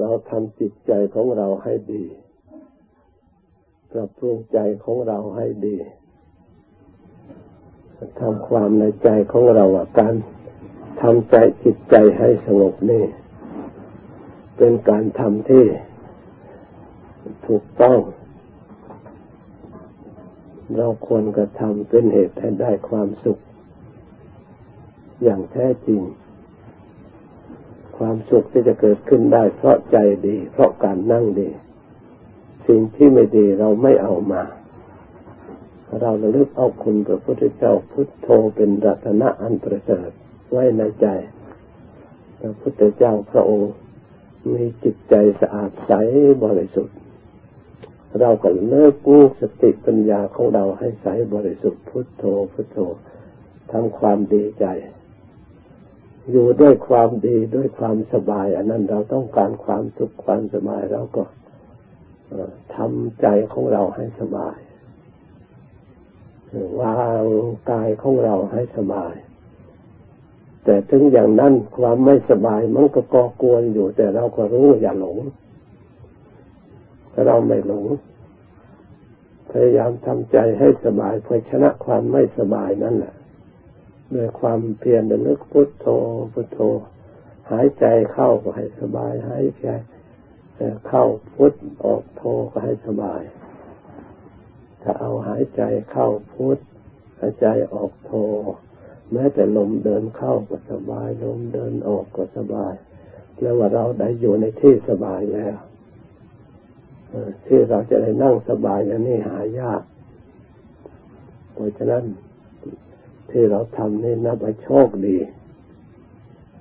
เราทำจิตใจของเราให้ดีปรับปรุงใจของเราให้ดีทำความในใจของเราการทำใจจิตใจให้สงบนี่ เป็นการทำที่ถูกต้อง เราควรกระทำเป็นเหตุให้ได้ความสุข อย่างแท้จริง ความสุขที่จะเกิดขึ้นได้เพราะใจดี เพราะการนั่งดี สิ่งที่ไม่ดีเราไม่เอามา เราระลึกเอาคุณพระพุทธเจ้าพุทโธเป็นรัตนะอันประเสริฐไว้ในใจ พระพุทธเจ้าพระองค์มีจิตใจสะอาดใสบริสุทธิ์ เราก็เลิกกู้สติปัญญาของเราให้ใสบริสุทธิ์พุทโธพุทโธทำความดีใจ อยู่ด้วยความดีด้วยความสบาย อันนั้นเราต้องการความสุขความสบายเราก็ทำใจของเราให้สบายวางกายของเราให้สบาย แต่ถึงอย่างนั้นความไม่สบายมันก็ก่อกวนอยู่ แต่เราก็รู้อย่าหลงถ้าเราไม่หลงพยายามทำใจให้สบายเพื่อชนะความไม่สบายนั่นแหละ ด้วยความเพียรเนึกพุทโธพุทโธ หายใจเข้าก็ให้สบายหายใจเข้าพุทออกโทก็ให้สบาย ถ้าเอาหายใจเข้าพุทหายใจออกโทแม้แต่ลมเดินเข้าก็สบายลมเดินออกก็สบายแล้วว่าเราได้อยู่ในที่สบายแล้วที่เราจะได้นั่งสบายอย่างนี้หายากเพราะฉะนั้น ที่เราทำนี่นับว่าโชคดี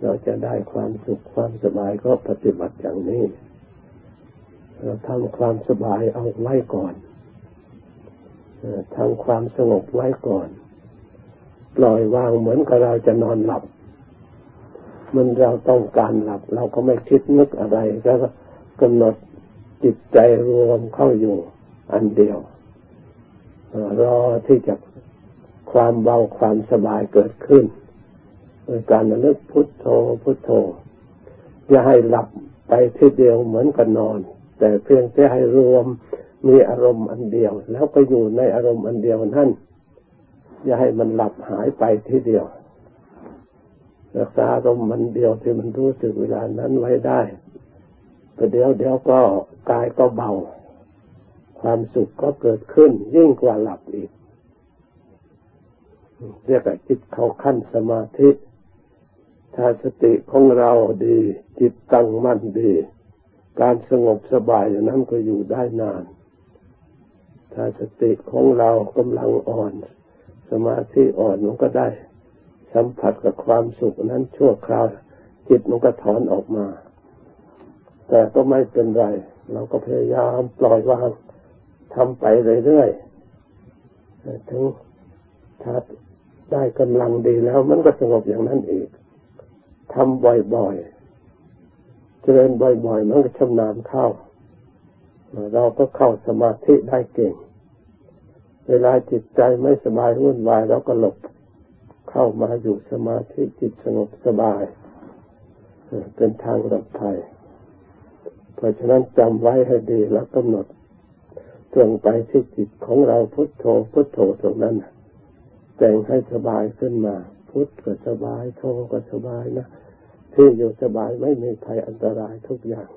เราจะได้ความสุขความสบายก็ปฏิบัติอย่างนี้ เราทำความสบายเอาไว้ก่อนทำความสงบไว้ก่อน ปล่อยวางเหมือนกับเราจะนอนหลับ มันเราต้องการหลับ เราก็ไม่คิดนึกอะไรแล้วก็กำหนดจิตใจรวมเข้าอยู่อันเดียวรอที่จะ ความเบาความสบายเกิดขึ้น โดยการระลึกพุทโธพุทโธอย่าให้หลับไปทีเดียวเหมือนกับนอน แต่เพียงแค่ให้รวมมีอารมณ์อันเดียว แล้วก็อยู่ในอารมณ์อันเดียวนั่นอย่าให้มันหลับหายไปทีเดียว รักษาอารมณ์มันเดียวที่มันรู้สึกเวลานั้นไว้ได้แต่เดี๋ยวเดี๋ยวก็กายก็เบา ความสุขก็เกิดขึ้นยิ่งกว่าหลับอีก เรียกว่าจิตเข้าขั้นสมาธิถ้าสติของเราดี จิตตั้งมั่นดี การสงบสบายอย่างนั้นก็อยู่ได้นาน ถ้าสติของเรากำลังอ่อน สมาธิอ่อนมันก็ได้ สัมผัสกับความสุขนั้นชั่วคราว จิตมันก็ถอนออกมา แต่ก็ไม่เป็นไร เราก็พยายามปล่อยวางทำไปเรื่อยๆถึงถ้า ได้กำลังดีแล้ว มันก็สงบอย่างนั้นเอีกทำบ่อยๆ เจริญบ่อยๆ มันก็ชำนาญเข้า เราก็เข้าสมาธิได้เก่ง เวลาจิตใจไม่สบายวุ่นวายเราก็หลบเข้ามาอยู่สมาธิจิตสงบสบาย เป็นทางหลบภัย เพราะฉะนั้นจำไว้ให้ดีแล้วกำหนดตรงไปที่จิตของเราพุทโธพุทโธตรงนั้น แต่งให้สบายขึ้นมา พุทธก็สบายโธก็สบายนะที่อยู่สบายไม่มีภัยอันตรายทุกอย่าง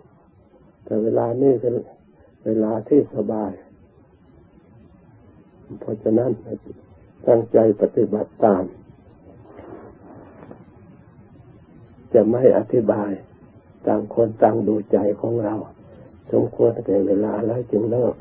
แต่เวลานี้เป็นเวลาที่สบาย เพราะฉะนั้นตั้งใจปฏิบัติตาม จะไม่อธิบายต่างคนต่างดูใจของเรา สมควรแต่เวลาแล้วจึงเลิก